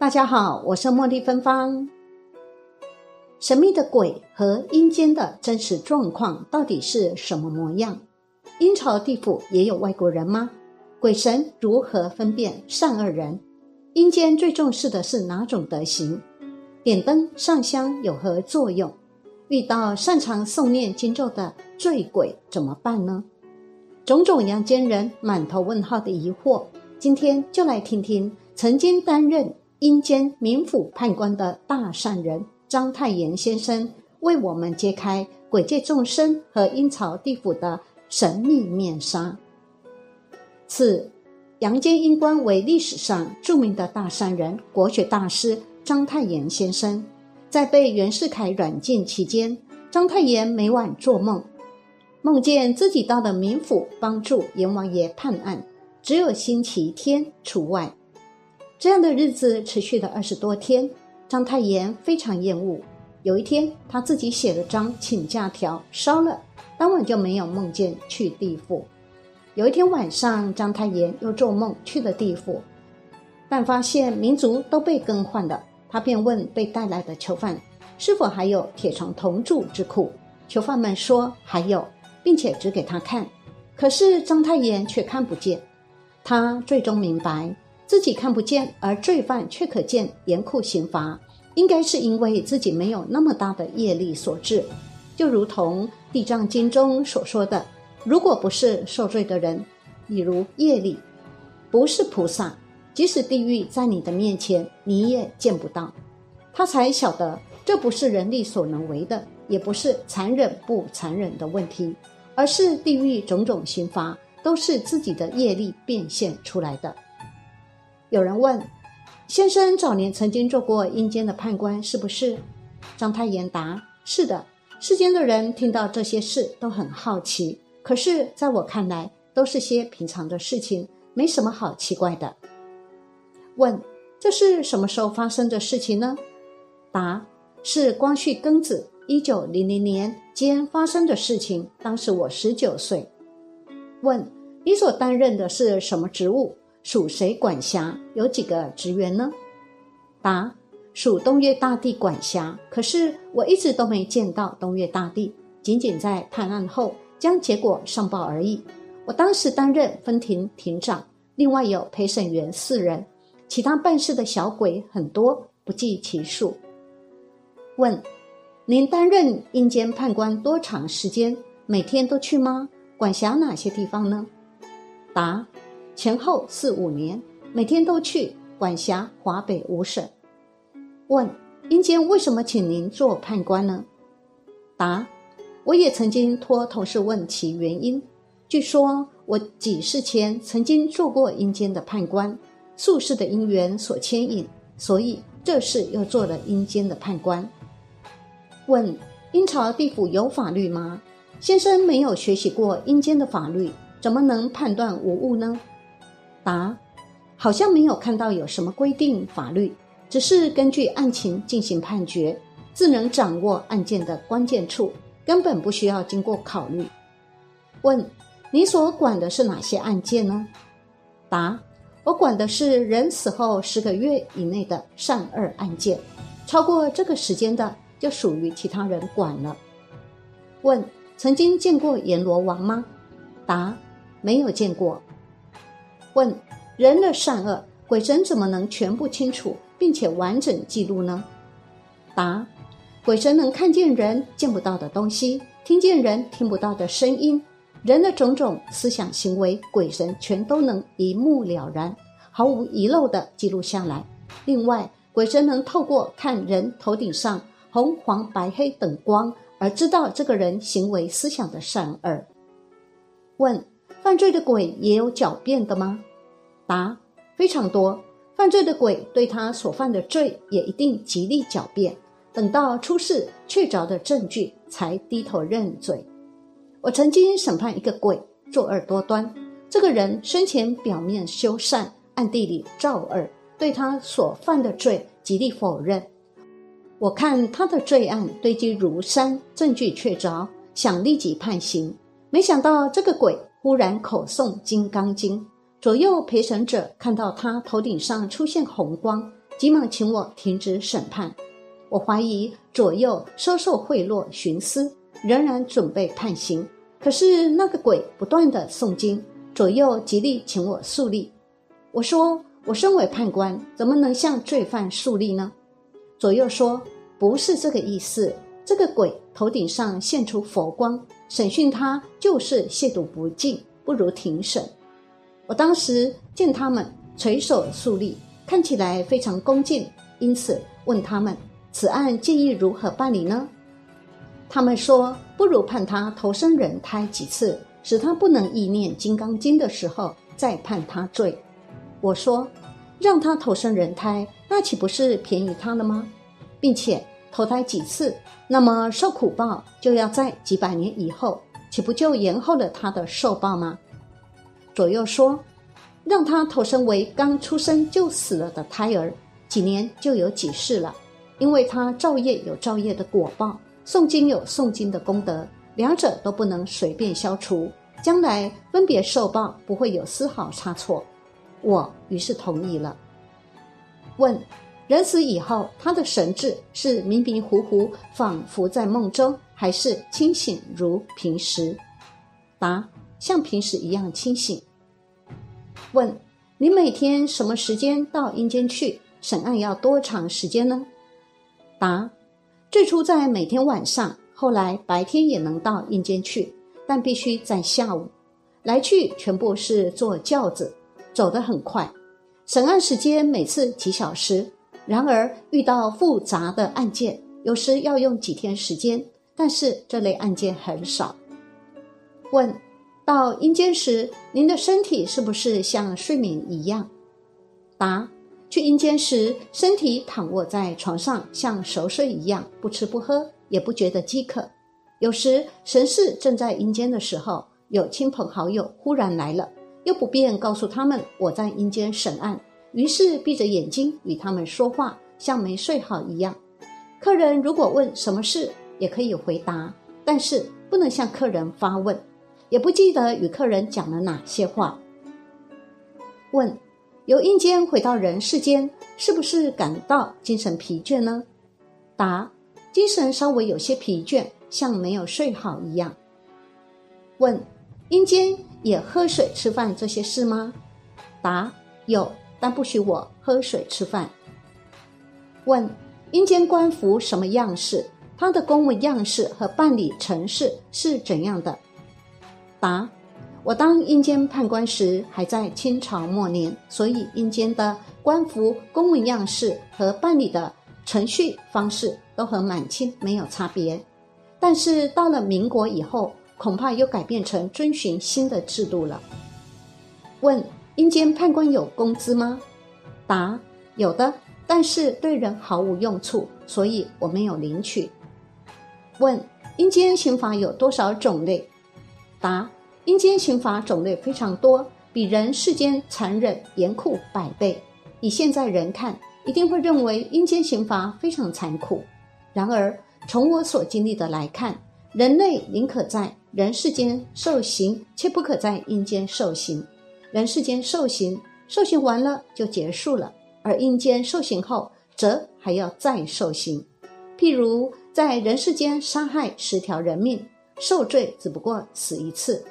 大家好，我是茉莉芬芳。神秘的鬼和阴间的真实状况到底是什么模样？阴曹地府也有外国人吗？鬼神如何分辨善恶人？阴间最重视的是哪种德行？点灯上香有何作用？遇到擅长诵念经咒的醉鬼怎么办呢？种种阳间人满头问号的疑惑，今天就来听听曾经担任阴间冥府判官的大善人章太炎先生为我们揭开鬼界众生和阴曹地府的神秘面纱。此阳间阴官为历史上著名的大善人、国学大师章太炎先生。在被袁世凯软禁期间，章太炎每晚做梦，梦见自己到了冥府帮助阎王爷判案，只有星期天除外。这样的日子持续了二十多天，章太炎非常厌恶。有一天，他自己写了张请假条烧了，当晚就没有梦见去地府。有一天晚上，章太炎又做梦去了地府，但发现民族都被更换了。他便问被带来的囚犯是否还有铁床铜柱之库。囚犯们说还有，并且指给他看。可是章太炎却看不见。他最终明白，自己看不见，而罪犯却可见，严酷刑罚，应该是因为自己没有那么大的业力所致。就如同《地藏经》中所说的。如果不是受罪的人，比如业力，不是菩萨，即使地狱在你的面前，你也见不到。他才晓得，这不是人力所能为的，也不是残忍不残忍的问题，而是地狱种种刑罚都是自己的业力变现出来的。有人问：先生早年曾经做过阴间的判官，是不是？张太炎答：是的。世间的人听到这些事都很好奇。可是，在我看来，都是些平常的事情，没什么好奇怪的。问：这是什么时候发生的事情呢？答：是光绪庚子一九零零年间发生的事情。当时我十九岁。问：你所担任的是什么职务？属谁管辖？有几个职员呢？答：属东岳大帝管辖。可是我一直都没见到东岳大帝，仅仅在判案后。将结果上报而已。我当时担任分庭庭长，另外有陪审员四人，其他办事的小鬼很多，不计其数。问：您担任阴间判官多长时间？每天都去吗？管辖哪些地方呢？答：前后四五年，每天都去，管辖华北五省。问：阴间为什么请您做判官呢？答。我也曾经托同事问其原因，据说我几世前曾经做过阴间的判官，宿世的因缘所牵引，所以这事又做了阴间的判官。问：阴曹地府有法律吗？先生没有学习过阴间的法律，怎么能判断无误呢？答：好像没有看到有什么规定法律，只是根据案情进行判决，自能掌握案件的关键处。根本不需要经过考虑。问：你所管的是哪些案件呢？答：我管的是人死后十个月以内的善恶案件，超过这个时间的就属于其他人管了。问：曾经见过阎罗王吗？答：没有见过。问：人的善恶，鬼神怎么能全部清楚并且完整记录呢？答。鬼神能看见人见不到的东西，听见人听不到的声音，人的种种思想行为，鬼神全都能一目了然，毫无遗漏地记录下来。另外，鬼神能透过看人头顶上红、黄、白、黑等光，而知道这个人行为思想的善恶。问：犯罪的鬼也有狡辩的吗？答：非常多。犯罪的鬼对他所犯的罪也一定极力狡辩。等到出示确凿的证据，才低头认罪。我曾经审判一个鬼作恶多端，这个人生前表面修善，暗地里造恶，对他所犯的罪极力否认。我看他的罪案堆积如山，证据确凿，想立即判刑。没想到这个鬼忽然口诵《金刚经》，左右陪审者看到他头顶上出现红光，急忙请我停止审判。我怀疑左右收受贿赂徇私，仍然准备判刑。可是那个鬼不断的诵经，左右极力请我肃立。我说：“我身为判官，怎么能向罪犯肃立呢？”左右说：“不是这个意思。这个鬼头顶上现出佛光，审讯他就是亵渎不敬，不如庭审。”我当时见他们垂手肃立，看起来非常恭敬，因此问他们：“此案建议如何办理呢？”他们说：“不如判他投生人胎几次，使他不能意念《金刚经》的时候，再判他罪。”我说：“让他投生人胎，那岂不是便宜他了吗？并且投胎几次，那么受苦报就要在几百年以后，岂不就延后了他的受报吗？”左右说：“让他投生为刚出生就死了的胎儿，几年就有几世了，因为他造业有造业的果报，诵经有诵经的功德，两者都不能随便消除，将来分别受报不会有丝毫差错。”我于是同意了。问：人死以后，他的神智是迷迷糊糊，仿佛在梦中，还是清醒如平时？答：像平时一样清醒。问你每天什么时间到阴间去审案？要多长时间呢？答：最初在每天晚上，后来白天也能到阴间去，但必须在下午。来去全部是坐轿子，走得很快。审案时间每次几小时，然而遇到复杂的案件，有时要用几天时间，但是这类案件很少。问。到阴间时，您的身体是不是像睡眠一样？答：去阴间时，身体躺卧在床上，像熟睡一样，不吃不喝，也不觉得饥渴。有时神士正在阴间的时候，有亲朋好友忽然来了，又不便告诉他们我在阴间审案，于是闭着眼睛与他们说话，像没睡好一样。客人如果问什么事，也可以回答，但是不能向客人发问。也不记得与客人讲了哪些话。问：由阴间回到人世间，是不是感到精神疲倦呢？答：精神稍微有些疲倦，像没有睡好一样。问：阴间也喝水吃饭这些事吗？答：有，但不许我喝水吃饭。问：阴间官服什么样式？他的公务样式和办理程式是怎样的？答：我当阴间判官时还在清朝末年，所以阴间的官服、公文样式和办理的程序方式都和满清没有差别。但是到了民国以后，恐怕又改变成遵循新的制度了。问：阴间判官有工资吗？答：有的，但是对人毫无用处，所以我没有领取。问：阴间刑法有多少种类？答：阴间刑罚种类非常多，比人世间残忍严酷百倍。以现在人看，一定会认为阴间刑罚非常残酷。然而，从我所经历的来看，人类宁可在人世间受刑，却不可在阴间受刑。人世间受刑，受刑完了就结束了；而阴间受刑后，则还要再受刑。譬如在人世间杀害十条人命。受罪只不过死一次，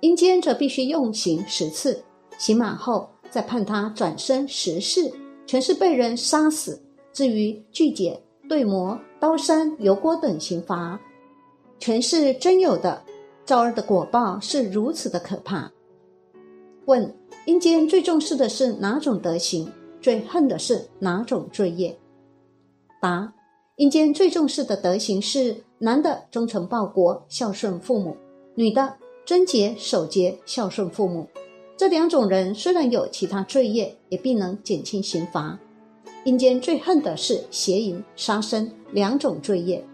阴间则必须用刑十次，刑满后再判他转生十世，全是被人杀死。至于锯解、对磨、刀山、油锅等刑罚，全是真有的。招儿的果报是如此的可怕。问：阴间最重视的是哪种德行？最恨的是哪种罪业？答：阴间最重视的德行是。男的忠诚报国、孝顺父母，女的贞洁守节、孝顺父母。这两种人虽然有其他罪业，也必能减轻刑罚。阴间最恨的是邪淫、杀生两种罪业，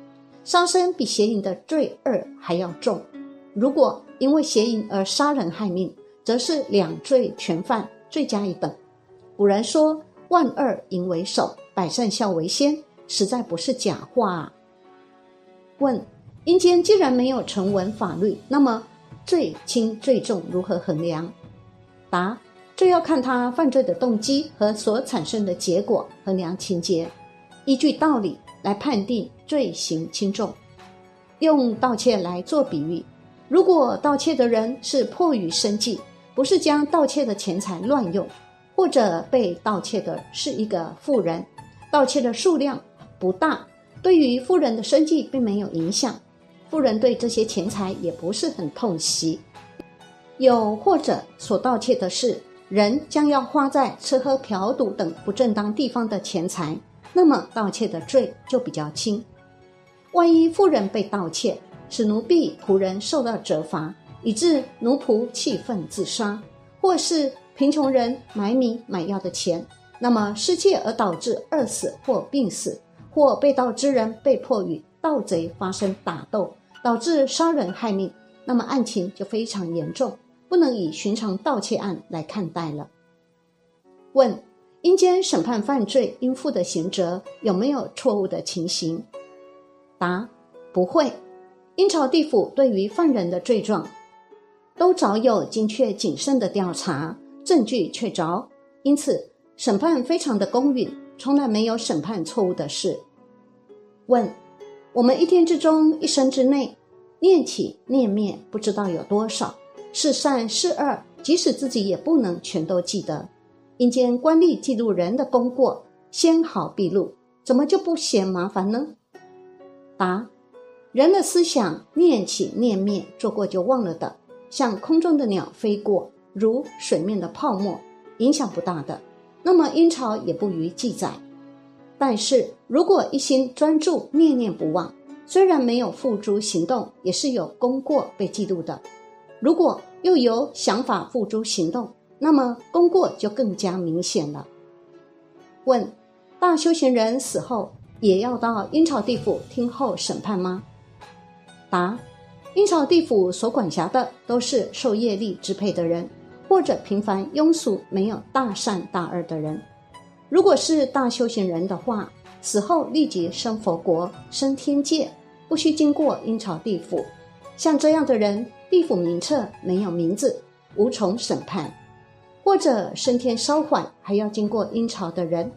杀生比邪淫的罪恶还要重。如果因为邪淫而杀人害命，则是两罪全犯，罪加一等。古人说：“万恶淫为首，百善孝为先”，实在不是假话啊。问：阴间既然没有成文法律，那么罪轻罪重如何衡量？答：这要看他犯罪的动机和所产生的结果衡量情节，依据道理来判定罪行轻重。用盗窃来做比喻，如果盗窃的人是迫于生计，不是将盗窃的钱财乱用，或者被盗窃的是一个富人，盗窃的数量不大，对于富人的生计并没有影响，富人对这些钱财也不是很痛惜。又或者所盗窃的是人将要花在吃喝嫖赌等不正当地方的钱财，那么盗窃的罪就比较轻。万一富人被盗窃，使奴婢仆人受到责罚，以致奴仆气愤自杀，或是贫穷人买米买药的钱，那么失窃而导致饿死或病死，或被盗之人被迫与盗贼发生打斗，导致杀人害命，那么案情就非常严重，不能以寻常盗窃案来看待了。问：阴间审判犯罪应负的刑责有没有错误的情形？答：不会。阴曹地府对于犯人的罪状，都早有精确谨慎的调查，证据确凿，因此审判非常的公允，从来没有审判错误的事。问：我们一天之中，一生之内，念起念灭，不知道有多少是善是恶，即使自己也不能全都记得。阴间官吏记录人的功过，纤毫毕露，怎么就不嫌麻烦呢？答：人的思想念起念灭，做过就忘了的，像空中的鸟飞过，如水面的泡沫，影响不大的。那么阴曹也不予记载。但是如果一心专注，念念不忘，虽然没有付诸行动，也是有功过被记录的。如果又有想法付诸行动，那么功过就更加明显了。问：大修行人死后？也要到阴曹地府听候审判吗？答：阴曹地府所管辖的都是受业力支配的人，或者平凡庸俗、没有大善大恶的人。如果是大修行人的话，死后立即升佛国、升天界，不需经过阴曹地府。像这样的人，地府名册没有名字，无从审判；或者升天稍缓，还要经过阴曹的人。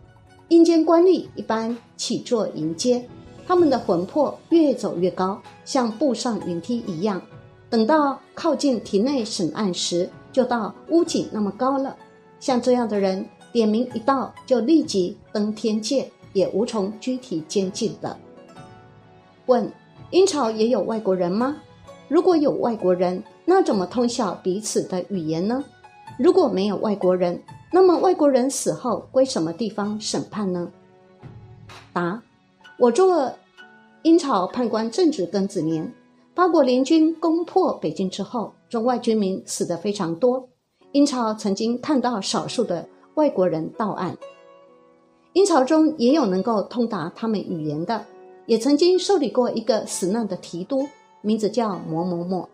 阴间官吏一般起坐迎接，他们的魂魄越走越高，像步上云梯一样。等到靠近体内审案时，就到屋顶那么高了。像这样的人，点名一到，就立即登天界，也无从具体监禁的。问：阴曹也有外国人吗？如果有外国人，那怎么通晓彼此的语言呢？如果没有外国人？那么外国人死后归什么地方审判呢？答：我做阴曹判官正值庚子年，八国联军攻破北京之后，中外军民死得非常多。阴曹曾经看到少数的外国人到案，阴曹中也有能够通达他们语言的，也曾经受理过一个死难的提督，名字叫某某某，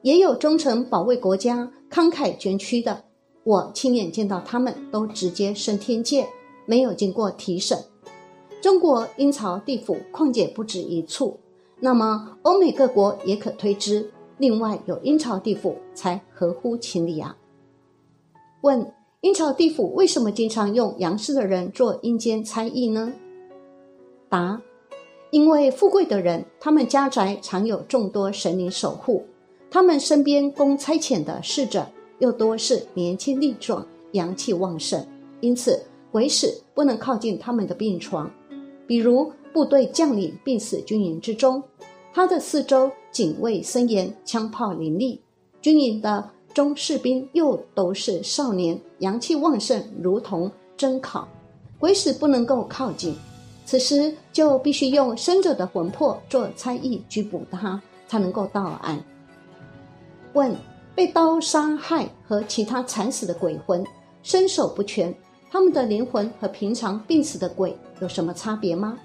也有忠诚保卫国家、慷慨捐躯的。我亲眼见到他们都直接升天界，没有经过提审。中国阴曹地府况且不止一处，那么欧美各国也可推知，另外有阴曹地府才合乎情理啊。问：阴曹地府为什么经常用阳世的人做阴间差役呢？答：因为富贵的人，他们家宅常有众多神灵守护，他们身边供差遣的侍者。又多是年轻力壮、阳气旺盛，因此鬼使不能靠近他们的病床。比如部队将领病死军营之中，他的四周警卫森严，枪炮林立，军营的中士兵又都是少年，阳气旺盛，如同蒸烤，鬼使不能够靠近。此时就必须用生者的魂魄做差役拘捕他，才能够到案。问。被刀杀害和其他惨死的鬼魂身手不全，他们的灵魂和平常病死的鬼有什么差别吗？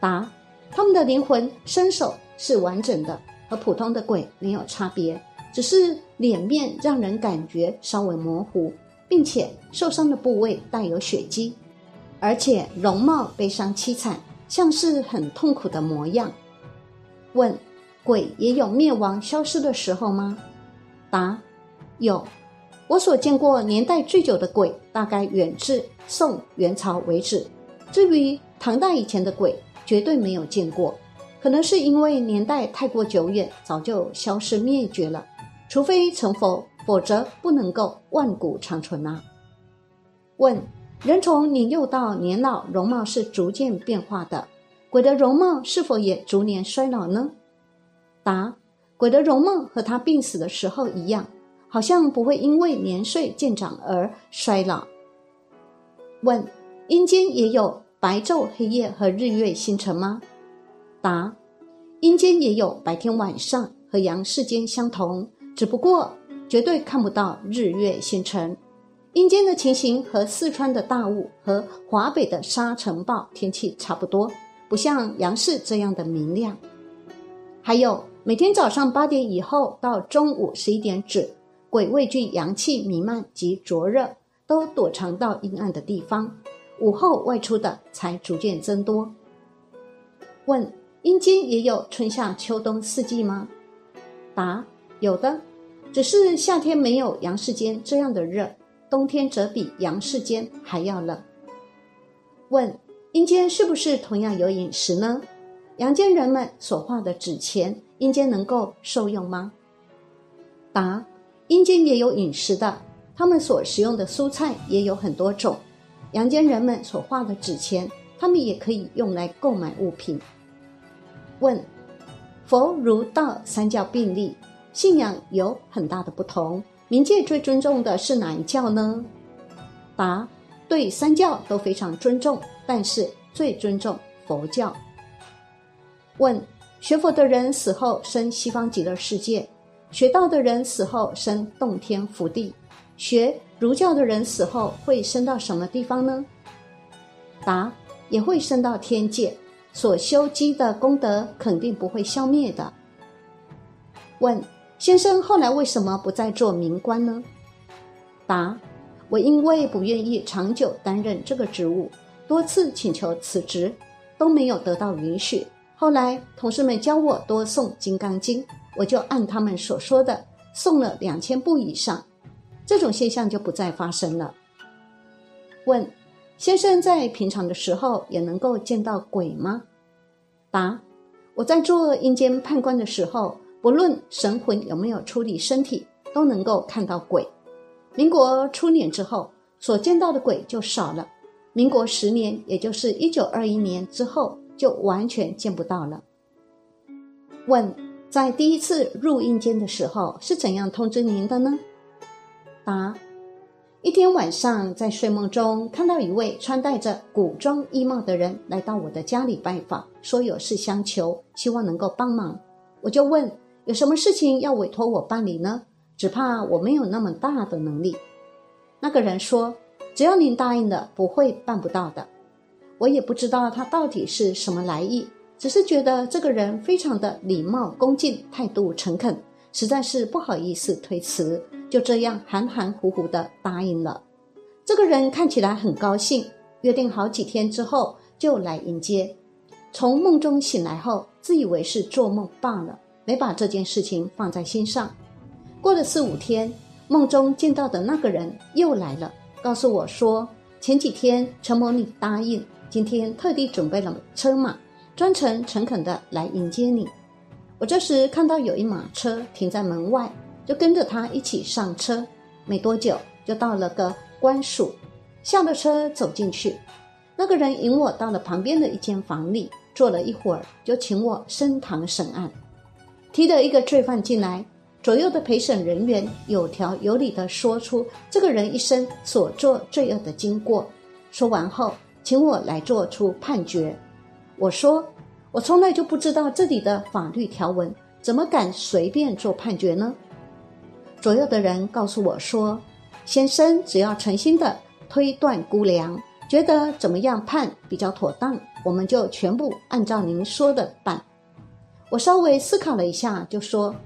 答：他们的灵魂身手是完整的，和普通的鬼没有差别，只是脸面让人感觉稍微模糊，并且受伤的部位带有血迹，而且容貌悲伤凄惨，像是很痛苦的模样。问：鬼也有灭亡消失的时候吗？答：有，我所见过年代最久的鬼，大概远至宋元朝为止。至于唐代以前的鬼，绝对没有见过。可能是因为年代太过久远，早就消失灭绝了。除非成佛，否则不能够万古长存啊。问：人从年幼到年老，容貌是逐渐变化的，鬼的容貌是否也逐年衰老呢？答：鬼的容貌和他病死的时候一样，好像不会因为年岁渐长而衰老。问：阴间也有白昼、黑夜和日月星辰吗？答：阴间也有白天、晚上和阳世间相同。只不过绝对看不到日月星辰，阴间的情形和四川的大雾和华北的沙尘暴天气差不多，不像阳世这样的明亮。还有每天早上八点以后到中午十一点止，鬼畏惧阳气弥漫及灼热，都躲藏到阴暗的地方。午后外出的才逐渐增多。问：阴间也有春夏秋冬四季吗？答：有的。只是夏天没有阳世间这样的热，冬天则比阳世间还要冷。问：阴间是不是同样有饮食呢？阳间人们所画的纸钱，阴间能够受用吗？答：阴间也有饮食的，他们所食用的蔬菜也有很多种。阳间人们所画的纸钱，他们也可以用来购买物品。问：佛儒道三教并立。信仰有很大的不同，冥界最尊重的是哪一教呢？答：对三教都非常尊重，但是最尊重佛教。问：学佛的人死后生西方极乐世界，学道的人死后升洞天福地，学儒教的人死后会升到什么地方呢？答：也会升到天界，所修积的功德肯定不会消灭的。问。先生后来为什么不再做民官呢？答：我因为不愿意长久担任这个职务，多次请求辞职，都没有得到允许。后来同事们教我多诵《金刚经》，我就按他们所说的送了两千步以上，这种现象就不再发生了。问：先生在平常的时候也能够见到鬼吗？答：我在做阴间判官的时候。不论神魂有没有出离身体，都能够看到鬼。民国初年之后，所见到的鬼就少了。民国十年，也就是一九二一年之后，就完全见不到了。问：在第一次入阴间的时候是怎样通知您的呢？答：一天晚上在睡梦中，看到一位穿戴着古装衣帽的人来到我的家里拜访，说有事相求，希望能够帮忙。我就问。有什么事情要委托我办理呢？只怕我没有那么大的能力。那个人说：“只要您答应了，不会办不到的。”我也不知道他到底是什么来意，只是觉得这个人非常的礼貌恭敬，态度诚恳，实在是不好意思推辞，就这样含含糊糊的答应了。这个人看起来很高兴，约定好几天之后就来迎接。从梦中醒来后，自以为是做梦罢了。没把这件事情放在心上。过了四五天，梦中见到的那个人又来了，告诉我说：“前几天陈某你答应，今天特地准备了车马，专程诚恳的来迎接你。”我这时看到有一马车停在门外，就跟着他一起上车。没多久就到了个官署，下了车走进去，那个人引我到了旁边的一间房里，坐了一会儿，就请我升堂审案。提的一个罪犯进来，左右的陪审人员有条有理地说出这个人一生所做罪恶的经过。说完后，请我来做出判决。我说：“我从来就不知道这里的法律条文，怎么敢随便做判决呢？”左右的人告诉我说：“先生只要诚心的推断估量，觉得怎么样判比较妥当，我们就全部按照您说的办。”我稍微思考了一下，就说：“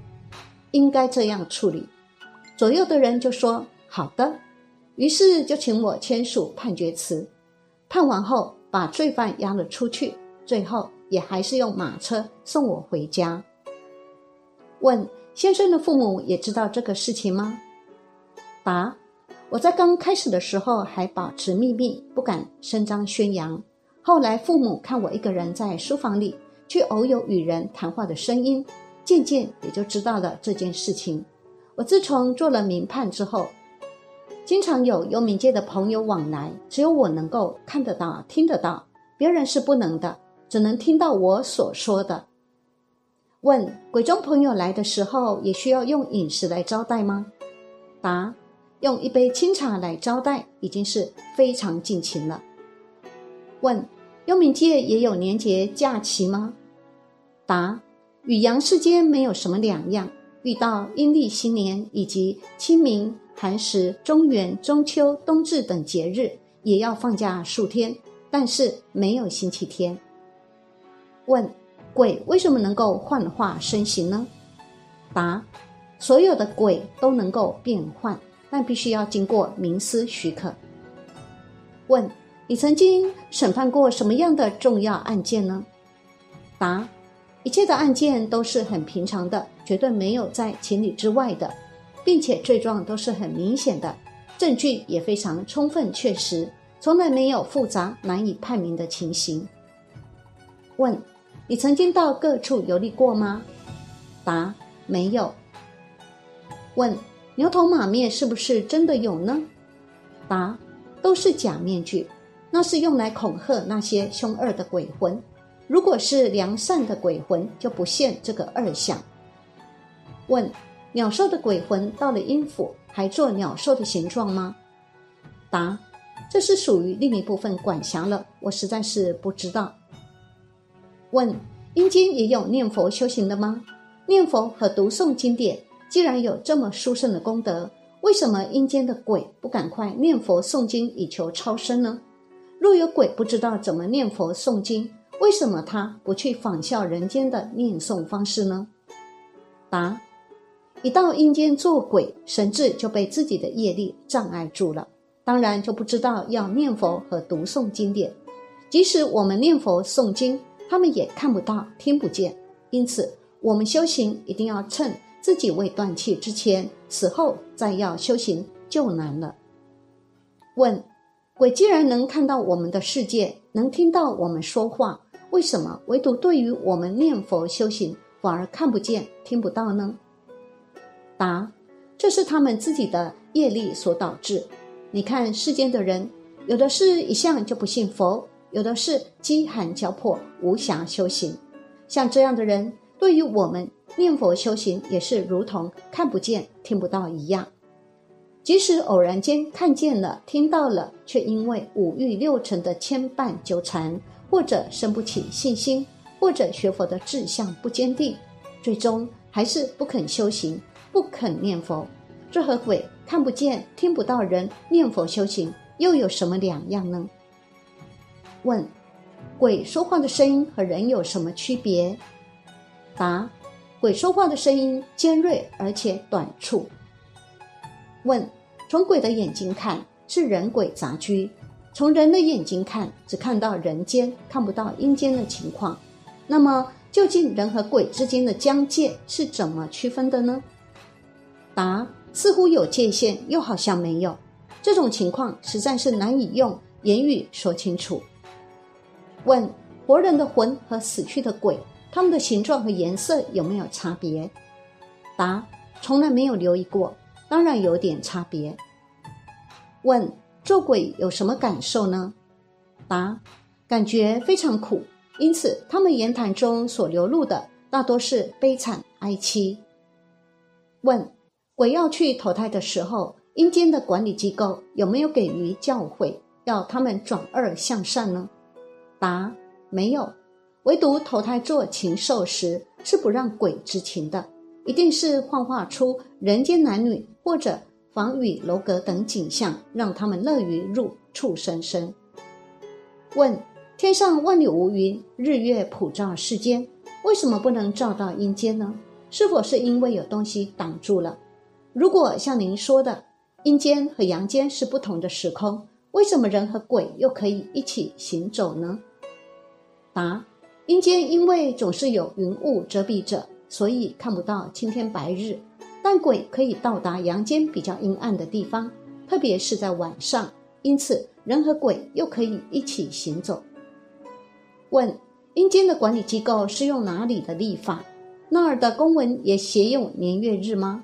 应该这样处理。”左右的人就说：“好的。”于是就请我签署判决词。判完后，把罪犯押了出去，最后也还是用马车送我回家。问先生的父母也知道这个事情吗？答：我在刚开始的时候还保持秘密，不敢声张宣扬。后来父母看我一个人在书房里，却偶有与人谈话的声音，渐渐也就知道了这件事情。我自从做了民判之后，经常有幽冥界的朋友往来，只有我能够看得到、听得到，别人是不能的，只能听到我所说的。问：鬼中朋友来的时候，也需要用饮食来招待吗？答：用一杯清茶来招待，已经是非常尽情了。问：幽冥界也有年节假期吗？答：与阳世间没有什么两样。遇到阴历新年以及清明、寒食、中元、中秋、冬至等节日，也要放假数天，但是没有星期天。问：鬼为什么能够幻化身形呢？答：所有的鬼都能够变换，但必须要经过冥司许可。问。你曾经审判过什么样的重要案件呢？答：一切的案件都是很平常的，绝对没有在情理之外的，并且罪状都是很明显的，证据也非常充分确实，从来没有复杂难以判明的情形。问：你曾经到各处游历过吗？答：没有。问：牛头马面是不是真的有呢？答：都是假面具。那是用来恐吓那些凶恶的鬼魂，如果是良善的鬼魂，就不现这个二相。问：鸟兽的鬼魂到了阴府，还做鸟兽的形状吗？答：这是属于另一部分管辖了，我实在是不知道。问：阴间也有念佛修行的吗？念佛和读诵经典，既然有这么殊胜的功德，为什么阴间的鬼不赶快念佛诵经以求超生呢？若有鬼不知道怎么念佛诵经，为什么他不去仿效人间的念诵方式呢？答：一到阴间做鬼，神智就被自己的业力障碍住了，当然就不知道要念佛和读诵经典。即使我们念佛诵经，他们也看不到、听不见。因此，我们修行一定要趁自己未断气之前，死后再要修行就难了。问。鬼既然能看到我们的世界，能听到我们说话，为什么唯独对于我们念佛修行反而看不见、听不到呢？答：这是他们自己的业力所导致。你看世间的人，有的是一向就不信佛，有的是饥寒交迫，无暇修行。像这样的人，对于我们念佛修行，也是如同看不见、听不到一样。即使偶然间看见了、听到了，却因为五欲六尘的牵绊纠缠，或者生不起信心，或者学佛的志向不坚定，最终还是不肯修行、不肯念佛。这和鬼看不见、听不到人念佛修行又有什么两样呢？问：鬼说话的声音和人有什么区别？答：鬼说话的声音尖锐而且短促。问：从鬼的眼睛看是人鬼杂居，从人的眼睛看只看到人间，看不到阴间的情况。那么，究竟人和鬼之间的疆界是怎么区分的呢？答：似乎有界限，又好像没有。这种情况实在是难以用言语说清楚。问：活人的魂和死去的鬼，他们的形状和颜色有没有差别？答：从来没有留意过。当然有点差别。问做鬼有什么感受呢？答：感觉非常苦，因此他们言谈中所流露的大多是悲惨哀戚。问鬼要去投胎的时候，阴间的管理机构有没有给予教诲，要他们转恶向善呢？答：没有，唯独投胎做禽兽时是不让鬼知情的。一定是幻化出人间男女或者房宇楼阁等景象，让他们乐于入畜生身。问：天上万里无云，日月普照世间，为什么不能照到阴间呢？是否是因为有东西挡住了？如果像您说的，阴间和阳间是不同的时空，为什么人和鬼又可以一起行走呢？答：阴间因为总是有云雾遮蔽着。所以看不到青天白日，但鬼可以到达阳间比较阴暗的地方，特别是在晚上，因此人和鬼又可以一起行走。问：阴间的管理机构是用哪里的历法？那儿的公文也写有年月日吗？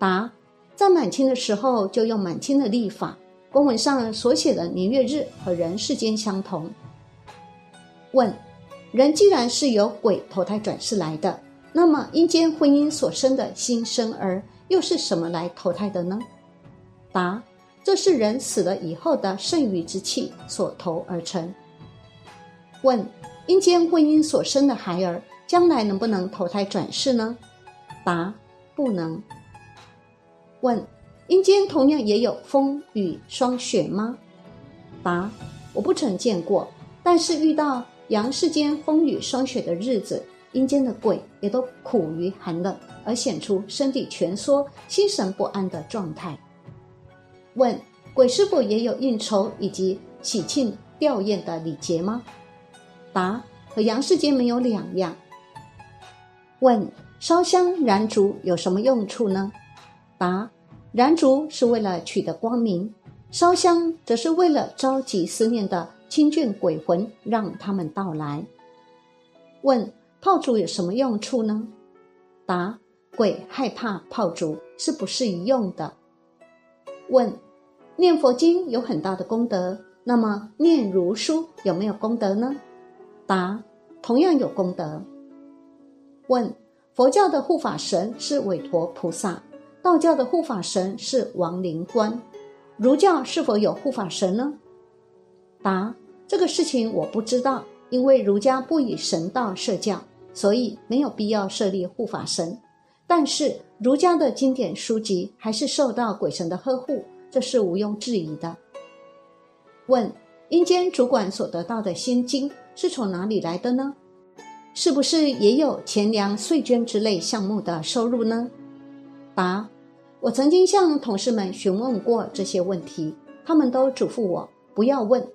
答：在满清的时候就用满清的历法，公文上所写的年月日和人世间相同。问：人既然是由鬼投胎转世来的，那么阴间婚姻所生的新生儿又是什么来投胎的呢？答：这是人死了以后的剩余之气所投而成。问：阴间婚姻所生的孩儿将来能不能投胎转世呢？答：不能。问：阴间同样也有风雨霜雪吗？答：我不曾见过，但是遇到。阳世间风雨霜雪的日子，阴间的鬼也都苦于寒冷，而显出身体蜷缩、心神不安的状态。问：鬼是否也有应酬以及喜庆吊唁的礼节吗？答：和阳世间没有两样。问：烧香燃烛有什么用处呢？答：燃烛是为了取得光明，烧香则是为了召集思念的。亲眷鬼魂，让他们到来。问炮竹有什么用处呢？答：鬼害怕炮竹，是不适宜用的。问念佛经有很大的功德，那么念如书有没有功德呢？答：同样有功德。问佛教的护法神是韦陀菩萨，道教的护法神是王灵官，儒教是否有护法神呢？答：这个事情我不知道，因为儒家不以神道设教，所以没有必要设立护法神。但是儒家的经典书籍还是受到鬼神的呵护，这是毋庸置疑的。问：阴间主管所得到的薪金是从哪里来的呢？是不是也有钱粮、税捐之类项目的收入呢？答：我曾经向同事们询问过这些问题，他们都嘱咐我不要问。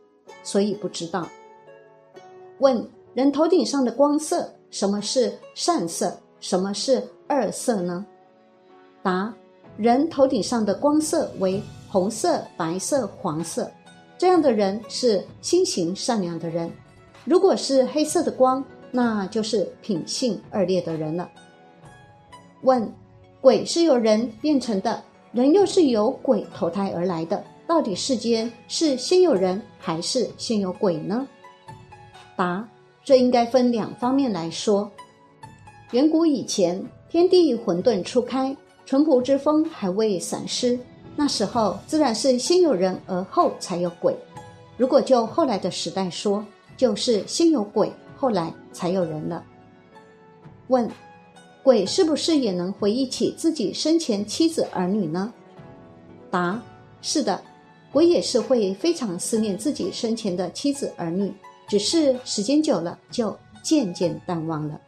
所以不知道。问人头顶上的光色，什么是善色，什么是恶色呢？答：人头顶上的光色为红色、白色、黄色，这样的人是心行善良的人；如果是黑色的光，那就是品性恶劣的人了。问：鬼是由人变成的，人又是由鬼投胎而来的。到底世间是先有人还是先有鬼呢？答：这应该分两方面来说。远古以前，天地混沌初开，淳朴之风还未散失，那时候自然是先有人而后才有鬼。如果就后来的时代说，就是先有鬼，后来才有人了。问：鬼是不是也能回忆起自己生前妻子儿女呢？答：是的。我也是会非常思念自己生前的妻子儿女，只是时间久了就渐渐淡忘了。